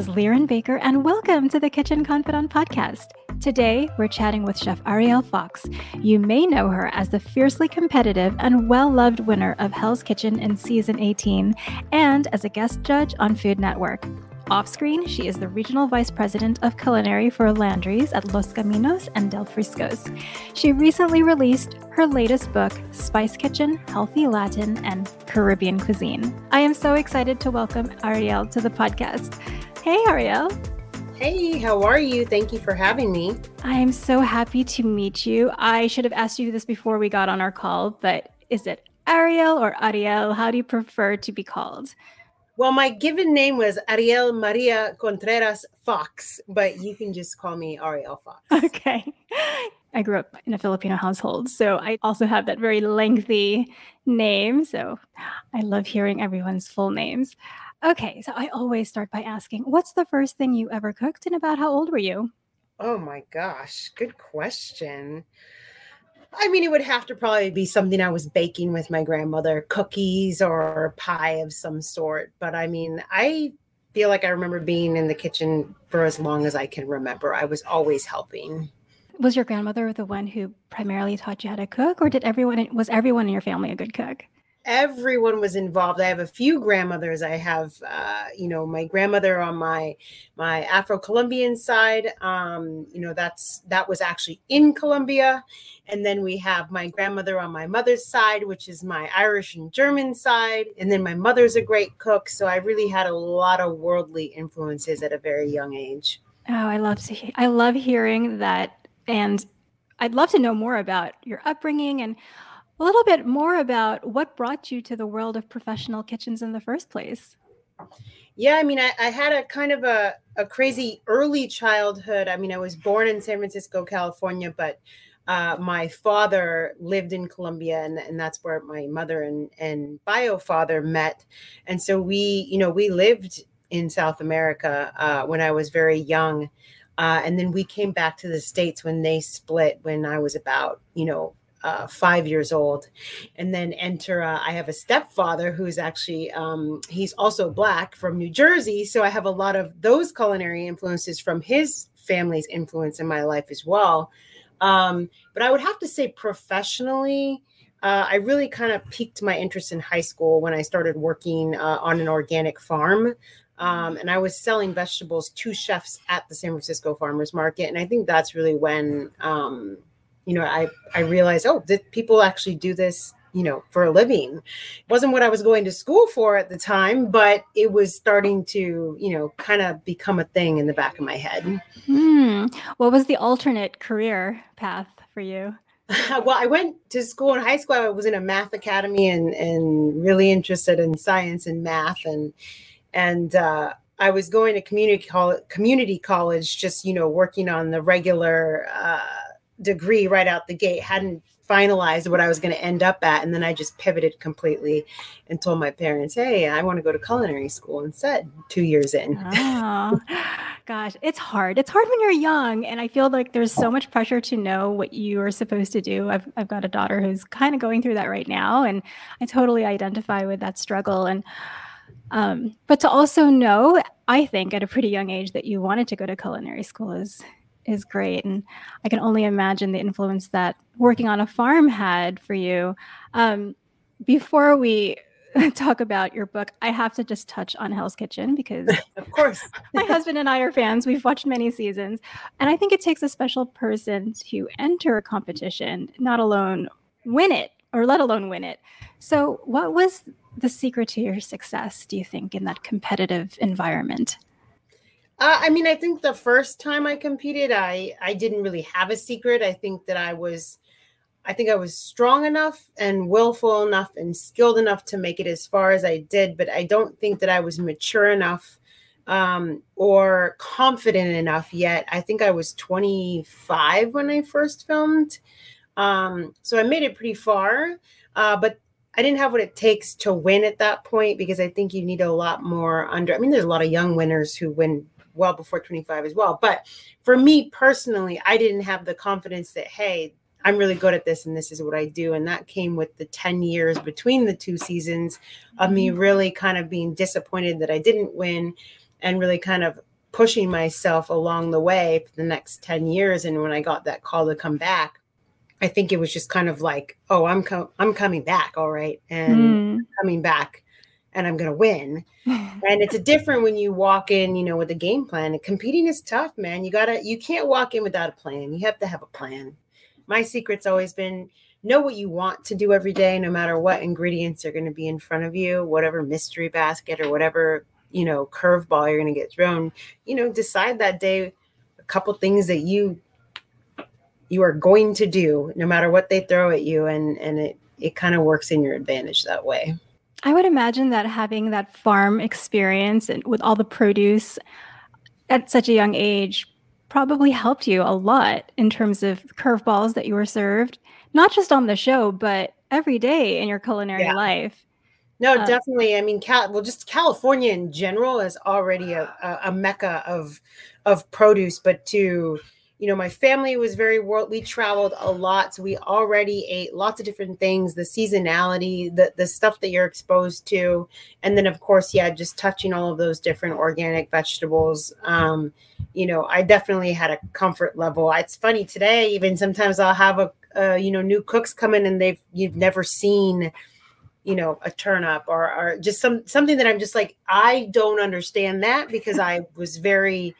is Liren Baker, and welcome to the Kitchen Confidante podcast. Today, we're chatting with Chef Ariel Fox. You may know her as the fiercely competitive and well loved winner of Hell's Kitchen in season 18 and as a guest judge on Food Network. Off screen, she is the Regional Vice President of Culinary for Landry's at Los Caminos and Del Friscos. She recently released her latest book, Spice Kitchen Healthy Latin and Caribbean Cuisine. I am so excited to welcome Ariel to the podcast. Hey, Ariel. Hey, how are you? Thank you for having me. I am so happy to meet you. I should have asked you this before we got on our call, but is it Ariel or Ariel? How do you prefer to be called? Well, my given name was Ariel Maria Contreras Fox, but you can just call me Ariel Fox. Okay. I grew up in a Filipino household, so I also have that very lengthy name. So I love hearing everyone's full names. Okay, so I always start by asking, what's the first thing you ever cooked and about how old were you? Oh my gosh, good question. I mean, it would have to probably be something I was baking with my grandmother, cookies or pie of some sort. But I mean, I feel like I remember being in the kitchen for as long as I can remember. I was always helping. Was your grandmother the one who primarily taught you how to cook, or did everyone was everyone in your family a good cook? Everyone was involved. I have a few grandmothers. I have, uh, you know, my grandmother on my my Afro Colombian side. Um, you know, that's that was actually in Colombia, and then we have my grandmother on my mother's side, which is my Irish and German side, and then my mother's a great cook. So I really had a lot of worldly influences at a very young age. Oh, I love to. He- I love hearing that, and I'd love to know more about your upbringing and a little bit more about what brought you to the world of professional kitchens in the first place. Yeah, I mean, I, I had a kind of a, a crazy early childhood. I mean, I was born in San Francisco, California, but uh, my father lived in Colombia, and, and that's where my mother and, and bio father met. And so we, you know, we lived in South America uh, when I was very young. Uh, and then we came back to the States when they split when I was about, you know, uh, five years old. And then enter, uh, I have a stepfather who's actually, um, he's also Black from New Jersey. So I have a lot of those culinary influences from his family's influence in my life as well. Um, but I would have to say professionally, uh, I really kind of piqued my interest in high school when I started working uh, on an organic farm. Um, and I was selling vegetables to chefs at the San Francisco Farmers Market. And I think that's really when um, you know, I I realized, oh, that people actually do this, you know, for a living. It wasn't what I was going to school for at the time, but it was starting to, you know, kind of become a thing in the back of my head. Hmm. What was the alternate career path for you? well, I went to school in high school. I was in a math academy and and really interested in science and math and and uh, I was going to community college, community college, just you know, working on the regular uh, degree right out the gate, hadn't finalized what I was going to end up at. And then I just pivoted completely and told my parents, hey, I want to go to culinary school instead, two years in. Oh, gosh, it's hard. It's hard when you're young. And I feel like there's so much pressure to know what you are supposed to do. I've, I've got a daughter who's kind of going through that right now. And I totally identify with that struggle. And, um, but to also know, I think at a pretty young age that you wanted to go to culinary school is is great. And I can only imagine the influence that working on a farm had for you. Um, before we talk about your book, I have to just touch on Hell's Kitchen because, of course, my husband and I are fans. We've watched many seasons, and I think it takes a special person to enter a competition, not alone win it, or let alone win it. So, what was the secret to your success, do you think, in that competitive environment? Uh, I mean, I think the first time I competed, I I didn't really have a secret. I think that I was, I think I was strong enough and willful enough and skilled enough to make it as far as I did. But I don't think that I was mature enough um, or confident enough yet. I think I was 25 when I first filmed, um, so I made it pretty far. Uh, but I didn't have what it takes to win at that point because I think you need a lot more under. I mean, there's a lot of young winners who win well before 25 as well. But for me personally, I didn't have the confidence that, hey, I'm really good at this and this is what I do. And that came with the 10 years between the two seasons of me mm-hmm. really kind of being disappointed that I didn't win and really kind of pushing myself along the way for the next 10 years and when i got that call to come back i think it was just kind of like oh i'm com- i'm coming back all right and mm. coming back and i'm going to win. And it's a different when you walk in you know with a game plan. And competing is tough man. You gotta you can't walk in without a plan. You have to have a plan. My secret's always been know what you want to do every day no matter what ingredients are going to be in front of you whatever mystery basket or whatever you know curveball you're going to get thrown. You know decide that day a couple things that you you are going to do no matter what they throw at you. And and it it kind of works in your advantage that way i would imagine that having that farm experience and with all the produce at such a young age probably helped you a lot in terms of curveballs that you were served not just on the show but every day in your culinary yeah. life no, uh, definitely. I mean, Cal- well, just California in general is already a, a, a, mecca of of produce. But to you know, my family was very world. We traveled a lot, so we already ate lots of different things. The seasonality, the the stuff that you're exposed to, and then of course, yeah, just touching all of those different organic vegetables. Um, you know, I definitely had a comfort level. It's funny today. Even sometimes I'll have a uh, you know new cooks come in and they've you've never seen you know a turnip or or just some something that i'm just like i don't understand that because i was very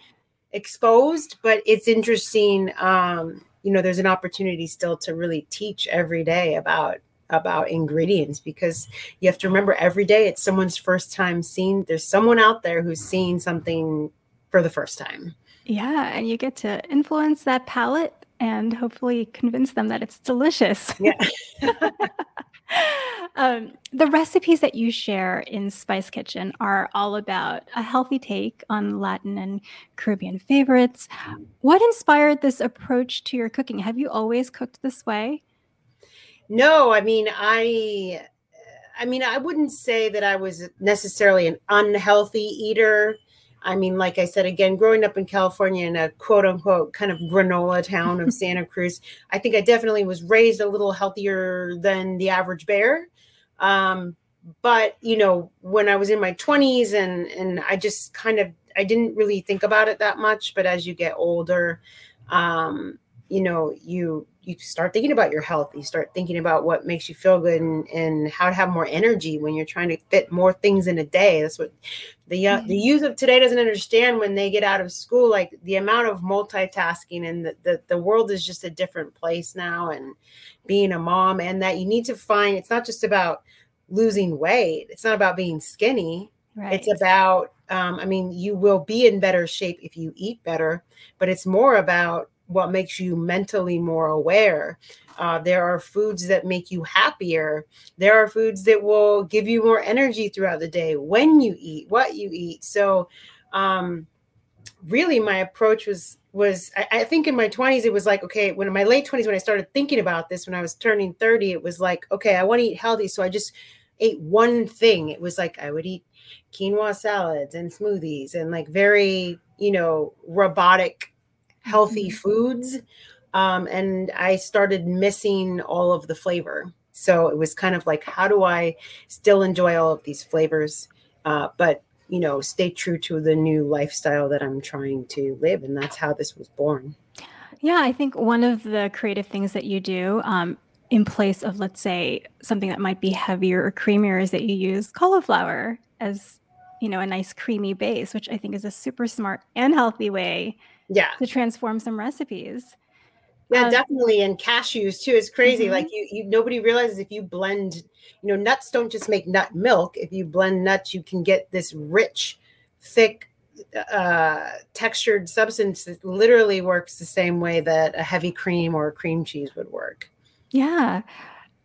exposed but it's interesting um you know there's an opportunity still to really teach every day about about ingredients because you have to remember every day it's someone's first time seeing there's someone out there who's seeing something for the first time. Yeah and you get to influence that palate and hopefully convince them that it's delicious. Yeah um, the recipes that you share in Spice Kitchen are all about a healthy take on Latin and Caribbean favorites. What inspired this approach to your cooking? Have you always cooked this way? No, I mean, I I mean, I wouldn't say that I was necessarily an unhealthy eater. I mean, like I said, again, growing up in California in a quote unquote kind of granola town of Santa Cruz, I think I definitely was raised a little healthier than the average bear. Um, but you know, when I was in my 20s and and I just kind of I didn't really think about it that much. But as you get older, um, you know, you you start thinking about your health you start thinking about what makes you feel good and, and how to have more energy when you're trying to fit more things in a day that's what the uh, the mm-hmm. youth of today doesn't understand when they get out of school like the amount of multitasking and the, the, the world is just a different place now and being a mom and that you need to find it's not just about losing weight it's not about being skinny right. it's about um, i mean you will be in better shape if you eat better but it's more about what makes you mentally more aware. Uh, there are foods that make you happier. There are foods that will give you more energy throughout the day when you eat, what you eat. So, um, really, my approach was was I, I think in my 20s it was like okay when in my late 20s when i started thinking about this when i was turning 30 it was like okay i want to eat healthy so i just ate one thing it was like i would eat quinoa salads and smoothies and like very you know robotic healthy mm-hmm. foods. Um, and I started missing all of the flavor. So it was kind of like, how do I still enjoy all of these flavors, uh, but you know, stay true to the new lifestyle that I'm trying to live, and that's how this was born. Yeah, I think one of the creative things that you do um, in place of, let's say, something that might be heavier or creamier, is that you use cauliflower as you know a nice creamy base, which I think is a super smart and healthy way yeah. to transform some recipes. Yeah um, definitely and cashews too is crazy mm-hmm. like you, you nobody realizes if you blend you know nuts don't just make nut milk if you blend nuts you can get this rich thick uh textured substance that literally works the same way that a heavy cream or a cream cheese would work. Yeah.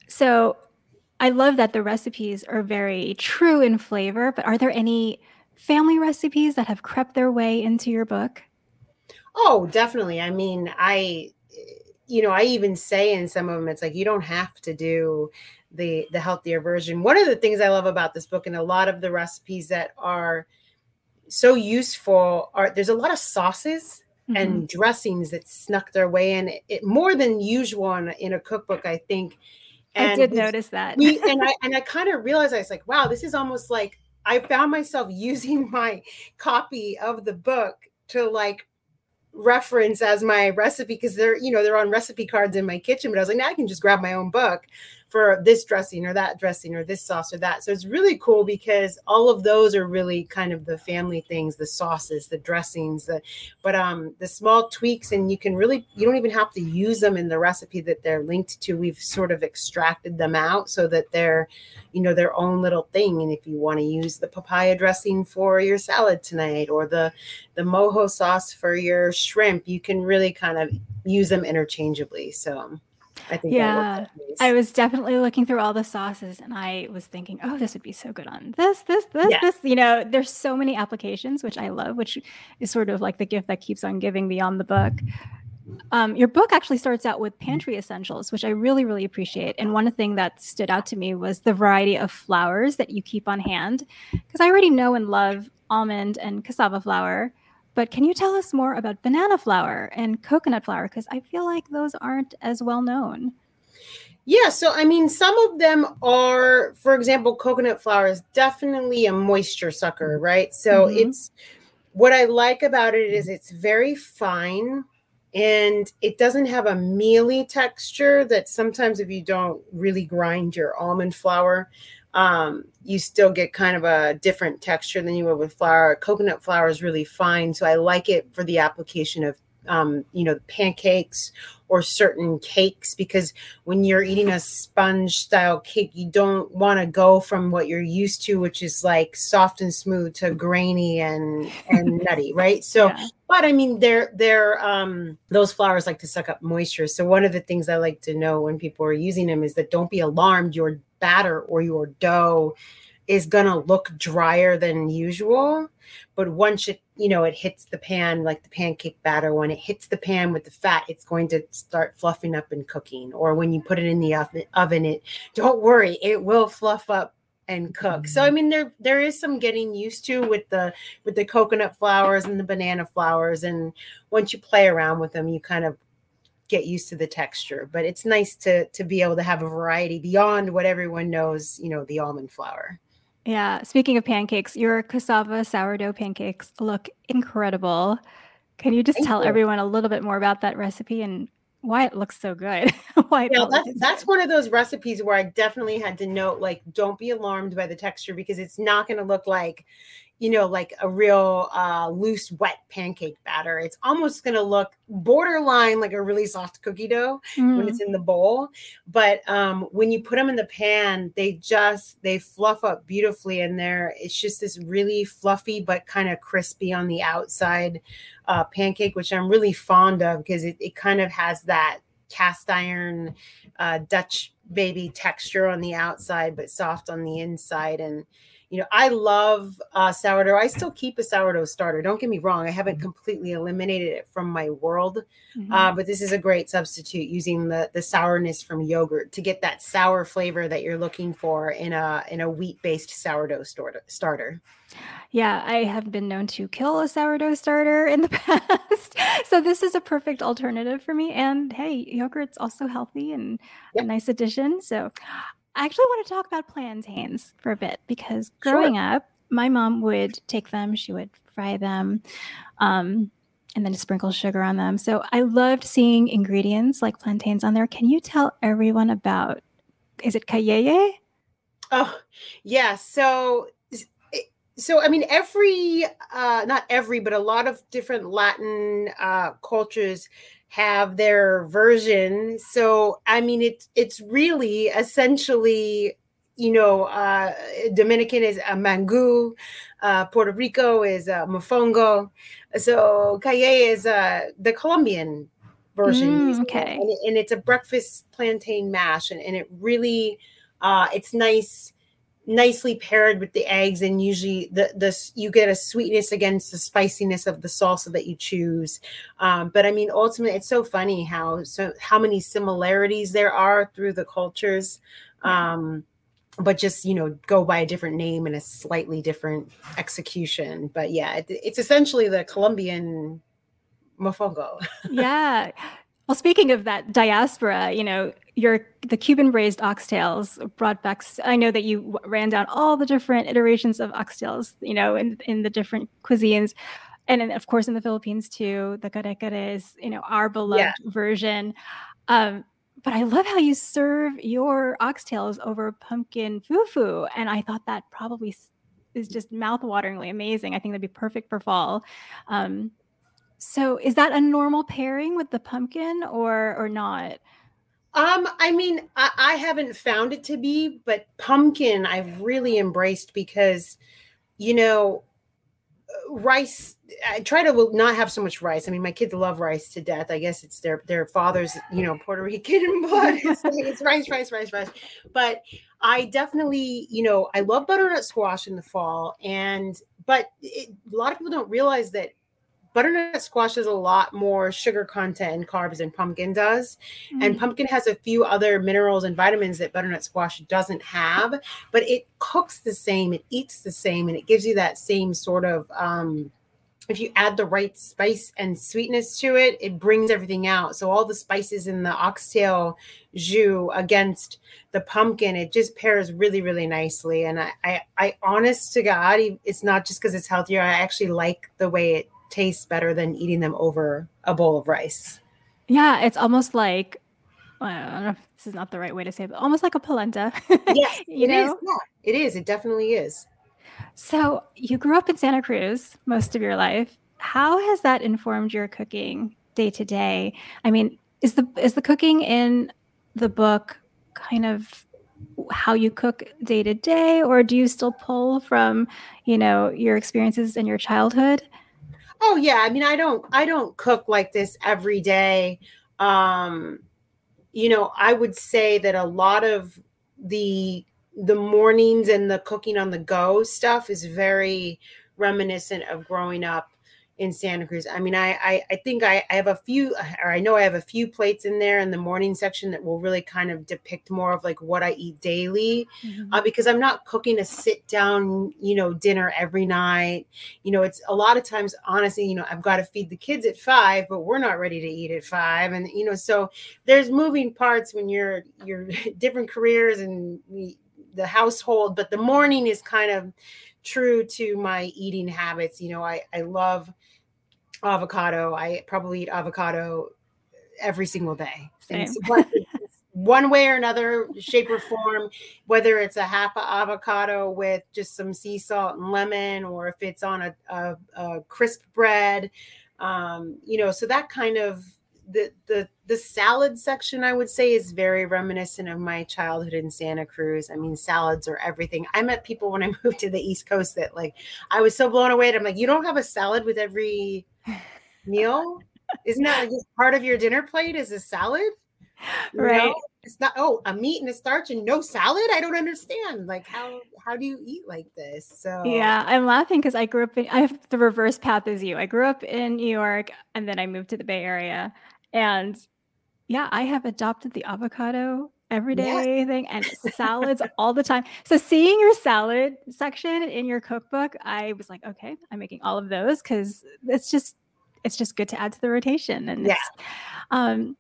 So i love that the recipes are very true in flavor but are there any family recipes that have crept their way into your book Oh, definitely. I mean, I you know, I even say in some of them it's like you don't have to do the the healthier version. One of the things I love about this book and a lot of the recipes that are so useful are there's a lot of sauces mm-hmm. and dressings that snuck their way in it more than usual in, in a cookbook, I think. And I did notice that. we, and I and I kind of realized I was like, wow, this is almost like I found myself using my copy of the book to like reference as my recipe because they're you know they're on recipe cards in my kitchen but i was like now i can just grab my own book for this dressing or that dressing or this sauce or that. So it's really cool because all of those are really kind of the family things, the sauces, the dressings, the but um the small tweaks and you can really you don't even have to use them in the recipe that they're linked to. We've sort of extracted them out so that they're you know their own little thing and if you want to use the papaya dressing for your salad tonight or the the mojo sauce for your shrimp, you can really kind of use them interchangeably. So I think yeah, I was definitely looking through all the sauces and I was thinking, oh, this would be so good on this, this, this, yeah. this. You know, there's so many applications, which I love, which is sort of like the gift that keeps on giving beyond the book. Um, your book actually starts out with pantry essentials, which I really, really appreciate. And one thing that stood out to me was the variety of flours that you keep on hand, because I already know and love almond and cassava flour. But can you tell us more about banana flour and coconut flour? Because I feel like those aren't as well known. Yeah, so I mean, some of them are, for example, coconut flour is definitely a moisture sucker, right? So mm-hmm. it's what I like about it is it's very fine and it doesn't have a mealy texture that sometimes if you don't really grind your almond flour um, you still get kind of a different texture than you would with flour. Coconut flour is really fine, so I like it for the application of um, you know pancakes or certain cakes because when you're eating a sponge style cake, you don't want to go from what you're used to, which is like soft and smooth, to grainy and and nutty, right? So, yeah. but I mean, they're they're um, those flours like to suck up moisture. So one of the things I like to know when people are using them is that don't be alarmed. Your batter or your dough is going to look drier than usual. But once it you know it hits the pan like the pancake batter when it hits the pan with the fat it's going to start fluffing up and cooking. Or when you put it in the oven, oven it don't worry it will fluff up and cook. So i mm-hmm. mean there there is some getting used to with the with the coconut flours and the banana flours and once you play around with them you kind of get used to the texture but it's nice to to be able to have a variety beyond what everyone knows you know the almond flour. Yeah speaking of pancakes your cassava sourdough pancakes look incredible. Can you just Thank tell you. everyone a little bit more about that recipe and why it looks so good? Why yeah, that's, that's one of those recipes where i definitely had to note like don't be alarmed by the texture because it's not going to look like you know, like a real uh, loose, wet pancake batter. It's almost going to look borderline like a really soft cookie dough mm. when it's mm. in the bowl. But um, when you put them in the pan, they just they fluff up beautifully, and they're it's just this really fluffy but kind of crispy on the outside uh, pancake, which I'm really fond of because it, it kind of has that cast iron uh, Dutch baby texture on the outside, but soft on the inside, and you know, I love uh, sourdough. I still keep a sourdough starter. Don't get me wrong. I haven't mm-hmm. completely eliminated it from my world, mm-hmm. uh, but this is a great substitute using the the sourness from yogurt to get that sour flavor that you're looking for in a in a wheat based sourdough starter. Yeah, I have been known to kill a sourdough starter in the past. so this is a perfect alternative for me. And hey, yogurt's also healthy and yep. a nice addition. So I actually want to talk about plantains for a bit because growing sure. up, my mom would take them, she would fry them, um, and then sprinkle sugar on them. So I loved seeing ingredients like plantains on there. Can you tell everyone about, is it cayeye? Oh, yeah. So so i mean every uh not every but a lot of different latin uh cultures have their version. So I mean, it's it's really essentially, you know, uh, Dominican is a mangú, uh, Puerto Rico is a mofongo, so cayeye is uh, the Colombian version. Mm, okay, and, and, it's a breakfast plantain mash, and, and it really, uh, it's nice nicely paired with the eggs and usually the the you get a sweetness against the spiciness of the salsa that you choose. Um, but i mean ultimately it's so funny how so how many similarities there are through the cultures. Um, but just you know go by a different name and a slightly different execution. But yeah it, it's essentially the colombian mofongo. Yeah well, speaking of that diaspora, you know, your the Cuban braised oxtails brought back. I know that you ran down all the different iterations of oxtails, you know, in in the different cuisines. and then of course in the Philippines too, the kare is you know our beloved yeah. version. Um, but I love how you serve your oxtails over pumpkin fufu, and I thought that probably is just mouthwateringly amazing. I think that'd be perfect for fall. Um, so, is that a normal pairing with the pumpkin, or or not? Um, I mean, I, I, haven't found it to be, but pumpkin I've really embraced because, you know, rice. I try to not have so much rice. I mean, my kids love rice to death. I guess it's their their father's, you know, Puerto Rican blood. it's, it's rice, rice, rice, rice. But I definitely, you know, I love butternut squash in the fall, and but it, a lot of people don't realize that butternut squash has a lot more sugar content and carbs than pumpkin does. Mm-hmm. And pumpkin has a few other minerals and vitamins that butternut squash doesn't have, but it cooks the same, it eats the same, and it gives you that same sort of um, if you add the right spice and sweetness to it, it brings everything out. So all the spices in the oxtail jus against the pumpkin, it just pairs really, really nicely. And I, I, I honest to God, it's not just because it's healthier. I actually like the way it tastes better than eating them over a bowl of rice. Yeah, it's almost like I don't know if this is not the right way to say it, but almost like a polenta. Yeah, you know? Is, yeah, it is. It definitely is. So you grew up in Santa Cruz most of your life. How has that informed your cooking day to day? I mean, is the is the cooking in the book kind of how you cook day to day or do you still pull from, you know, your experiences in your childhood? Oh yeah, I mean I don't I don't cook like this every day. Um you know, I would say that a lot of the the mornings and the cooking on the go stuff is very reminiscent of growing up in Santa Cruz. I mean, I I, I think I, I have a few, or I know I have a few plates in there in the morning section that will really kind of depict more of like what I eat daily, mm-hmm. uh, because I'm not cooking a sit down, you know, dinner every night. You know, it's a lot of times, honestly, you know, I've got to feed the kids at five, but we're not ready to eat at five, and you know, so there's moving parts when you're you're different careers and the household, but the morning is kind of true to my eating habits. You know, I, I love avocado. I probably eat avocado every single day. one way or another, shape or form, whether it's a half avocado with just some sea salt and lemon, or if it's on a, a, a crisp bread. Um, you know, so that kind of the the the salad section I would say is very reminiscent of my childhood in Santa Cruz. I mean, salads are everything. I met people when I moved to the East Coast that like I was so blown away. I'm like, you don't have a salad with every meal? Isn't that just part of your dinner plate? Is a salad? Right. It's not oh a meat and a starch and no salad. I don't understand. Like how how do you eat like this? So yeah, I'm laughing because I grew up in I have the reverse path as you. I grew up in New York and then I moved to the Bay Area and yeah, I have adopted the avocado everyday yes. thing and salads all the time. So seeing your salad section in your cookbook, I was like, okay, I'm making all of those because it's just it's just good to add to the rotation. And yeah. Um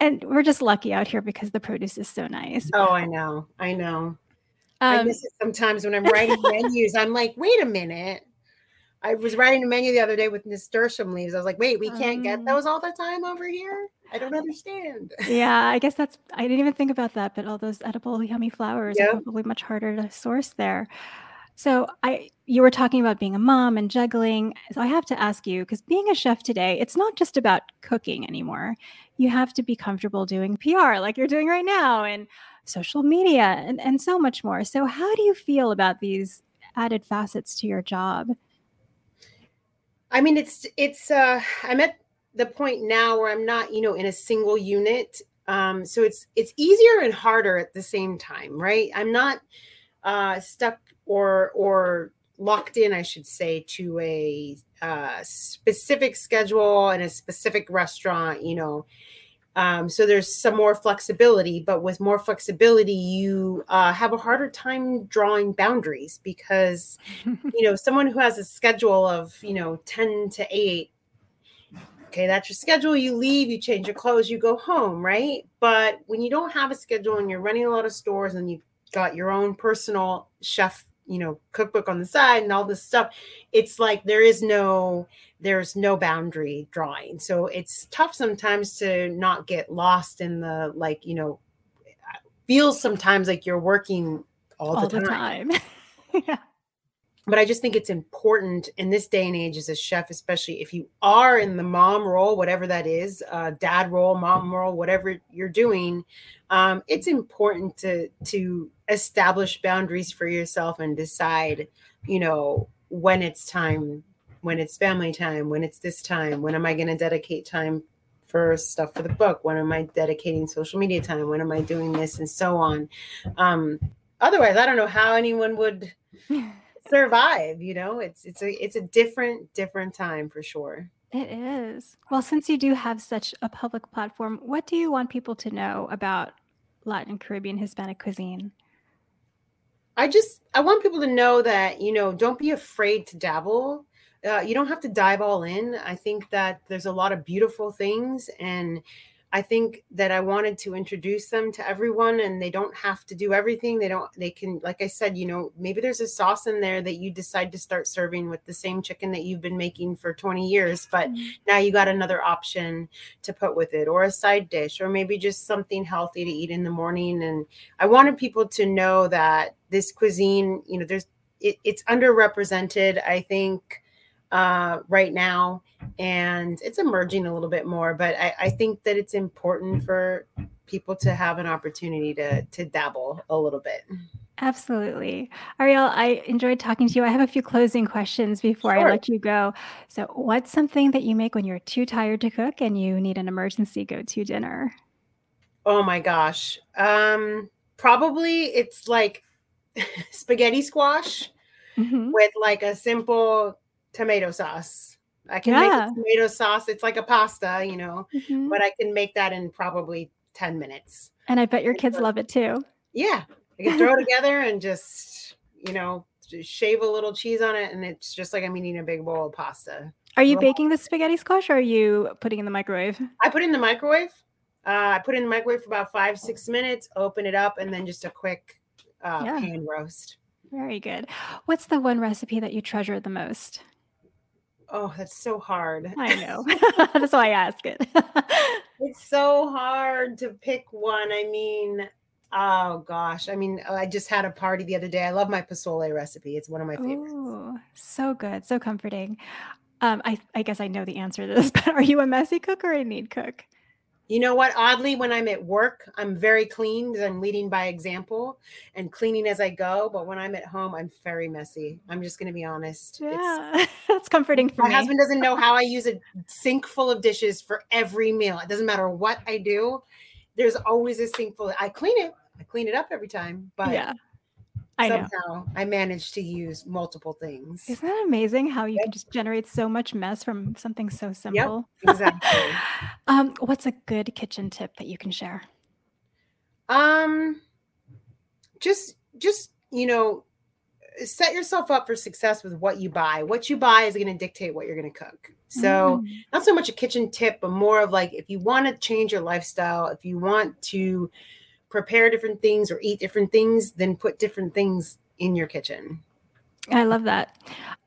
and we're just lucky out here because the produce is so nice. Oh, I know. I know. Um, I miss it sometimes when I'm writing menus. I'm like, wait a minute. I was writing a menu the other day with nasturtium leaves. I was like, wait, we can't um, get those all the time over here? I don't understand. Yeah, I guess that's I didn't even think about that, but all those edible yummy flowers yep. are probably much harder to source there. So I you were talking about being a mom and juggling. So I have to ask you because being a chef today, it's not just about cooking anymore. You have to be comfortable doing PR like you're doing right now and social media and, and so much more. So how do you feel about these added facets to your job? I mean, it's it's. uh I'm at the point now where I'm not, you know, in a single unit. Um, so it's it's easier and harder at the same time, right? I'm not uh, stuck or or locked in, I should say, to a uh, specific schedule and a specific restaurant. You know, um, so there's some more flexibility, but with more flexibility, you uh, have a harder time drawing boundaries because, you know, someone who has a schedule of, you know, 10 to 8, okay, that's your schedule. You leave, you change your clothes, you go home, right? But when you don't have a schedule and you're running a lot of stores and you've got your own personal chef, you know, cookbook on the side and all this stuff, it's like there is no there's no boundary drawing. So it's tough sometimes to not get lost in the like, you know, feels sometimes like you're working all, all the time. The time. yeah. But I just think it's important in this day and age as a chef, especially if you are in the mom role, whatever that is, uh, dad role, mom role, whatever you're doing, um, it's important to to establish boundaries for yourself and decide, you know, when it's time when it's family time, when it's this time, when am I going to dedicate time for stuff for the book? When am I dedicating social media time? When am I doing this and so on? Um, otherwise, I don't know how anyone would survive. You know, it's it's a it's a different different time for sure. It is. Well, since you do have such a public platform, what do you want people to know about Latin, Caribbean, Hispanic cuisine? I just I want people to know that you know don't be afraid to dabble uh, you don't have to dive all in. I think that there's a lot of beautiful things, and I think that I wanted to introduce them to everyone, and they don't have to do everything. They don't. They can, like I said, you know, maybe there's a sauce in there that you decide to start serving with the same chicken that you've been making for 20 years, but mm-hmm. now you got another option to put with it, or a side dish, or maybe just something healthy to eat in the morning. And I wanted people to know that this cuisine, you know, there's it, it's underrepresented. I think uh, right now, and it's emerging a little bit more. But I, I think that it's important for people to have an opportunity to to dabble a little bit. Absolutely. Ariel, I enjoyed talking to you. I have a few closing questions before sure. I let you go. So, what's something that you make when you're too tired to cook and you need an emergency go to dinner? Oh my gosh. Um, probably it's like spaghetti squash mm-hmm. with like a simple tomato sauce. I can yeah. make tomato sauce. It's like a pasta, you know, mm-hmm. but I can make that in probably 10 minutes. And I bet your kids love it too. Yeah. I can throw it together and just, you know, just shave a little cheese on it. And it's just like I'm eating a big bowl of pasta. Are you baking the spaghetti squash or are you putting in the microwave? I put in the microwave. Uh, I put in the microwave for about five, six minutes, open it up, and then just a quick uh, yeah. pan roast. Very good. What's the one recipe that you treasure the most? Oh, that's so hard. I know. that's why I ask it. it's so hard to pick one. I mean, oh gosh. I mean, I just had a party the other day. I love my pozole recipe. It's one of my favorites. Ooh, so good. So comforting. Um, I, I guess I know the answer to this, but are you a messy cook or a neat cook? You know what? Oddly, when I'm at work, I'm very clean because I'm leading by example and cleaning as I go. But when I'm at home, I'm very messy. I'm just going to be honest. Yeah, that's comforting for my me. My husband doesn't know how I use a sink full of dishes for every meal. It doesn't matter what I do. There's always a sink full. Of, I clean it. I clean it up every time. But yeah. I somehow know. I managed to use multiple things. Isn't that amazing how you yep. can just generate so much mess from something so simple? Yep, exactly. um, what's a good kitchen tip that you can share? Um, just just you know, set yourself up for success with what you buy. What you buy is going to dictate what you're going to cook. So, mm. not so much a kitchen tip, but more of like if you want to change your lifestyle, if you want to prepare different things or eat different things, then put different things in your kitchen. I love that.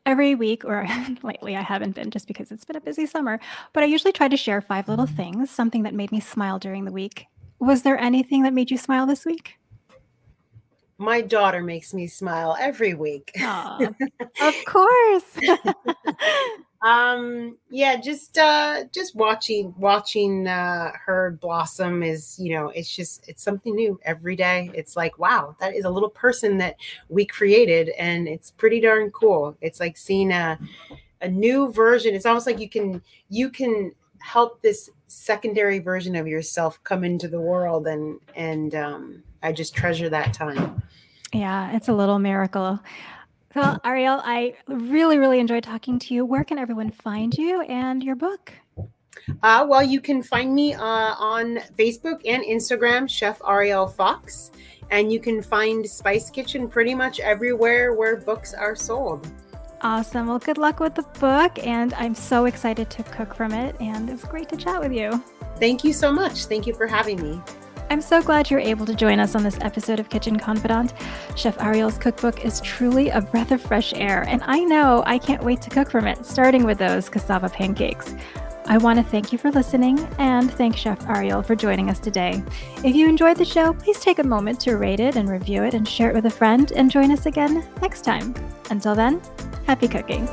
Every week, or lately, I haven't been just because it's been a busy summer, but I usually try to share five little mm-hmm. things, something that made me smile during the week. Was there anything that made you smile this week? My daughter makes me smile every week. of course. um yeah just uh just watching watching uh her blossom is you know it's just it's something new every day. It's like wow that is a little person that we created and it's pretty darn cool. It's like seeing a a new version. It's almost like you can you can help this secondary version of yourself come into the world and and um i just treasure that time. Yeah it's a little miracle well, Ariel, I really, really enjoyed talking to you. Where can everyone find you and your book? Uh, well, you can find me uh, on Facebook and Instagram, Chef Ariel Fox, and you can find Spice Kitchen pretty much everywhere where books are sold. Awesome. Well, good luck with the book, and I'm so excited to cook from it. And it was great to chat with you. Thank you so much. Thank you for having me. I'm so glad you're able to join us on this episode of Kitchen Confidante. Chef Ariel's cookbook is truly a breath of fresh air, and I know I can't wait to cook from it, starting with those cassava pancakes. I want to thank you for listening and thank Chef Ariel for joining us today. If you enjoyed the show, please take a moment to rate it and review it and share it with a friend and join us again next time. Until then, happy cooking.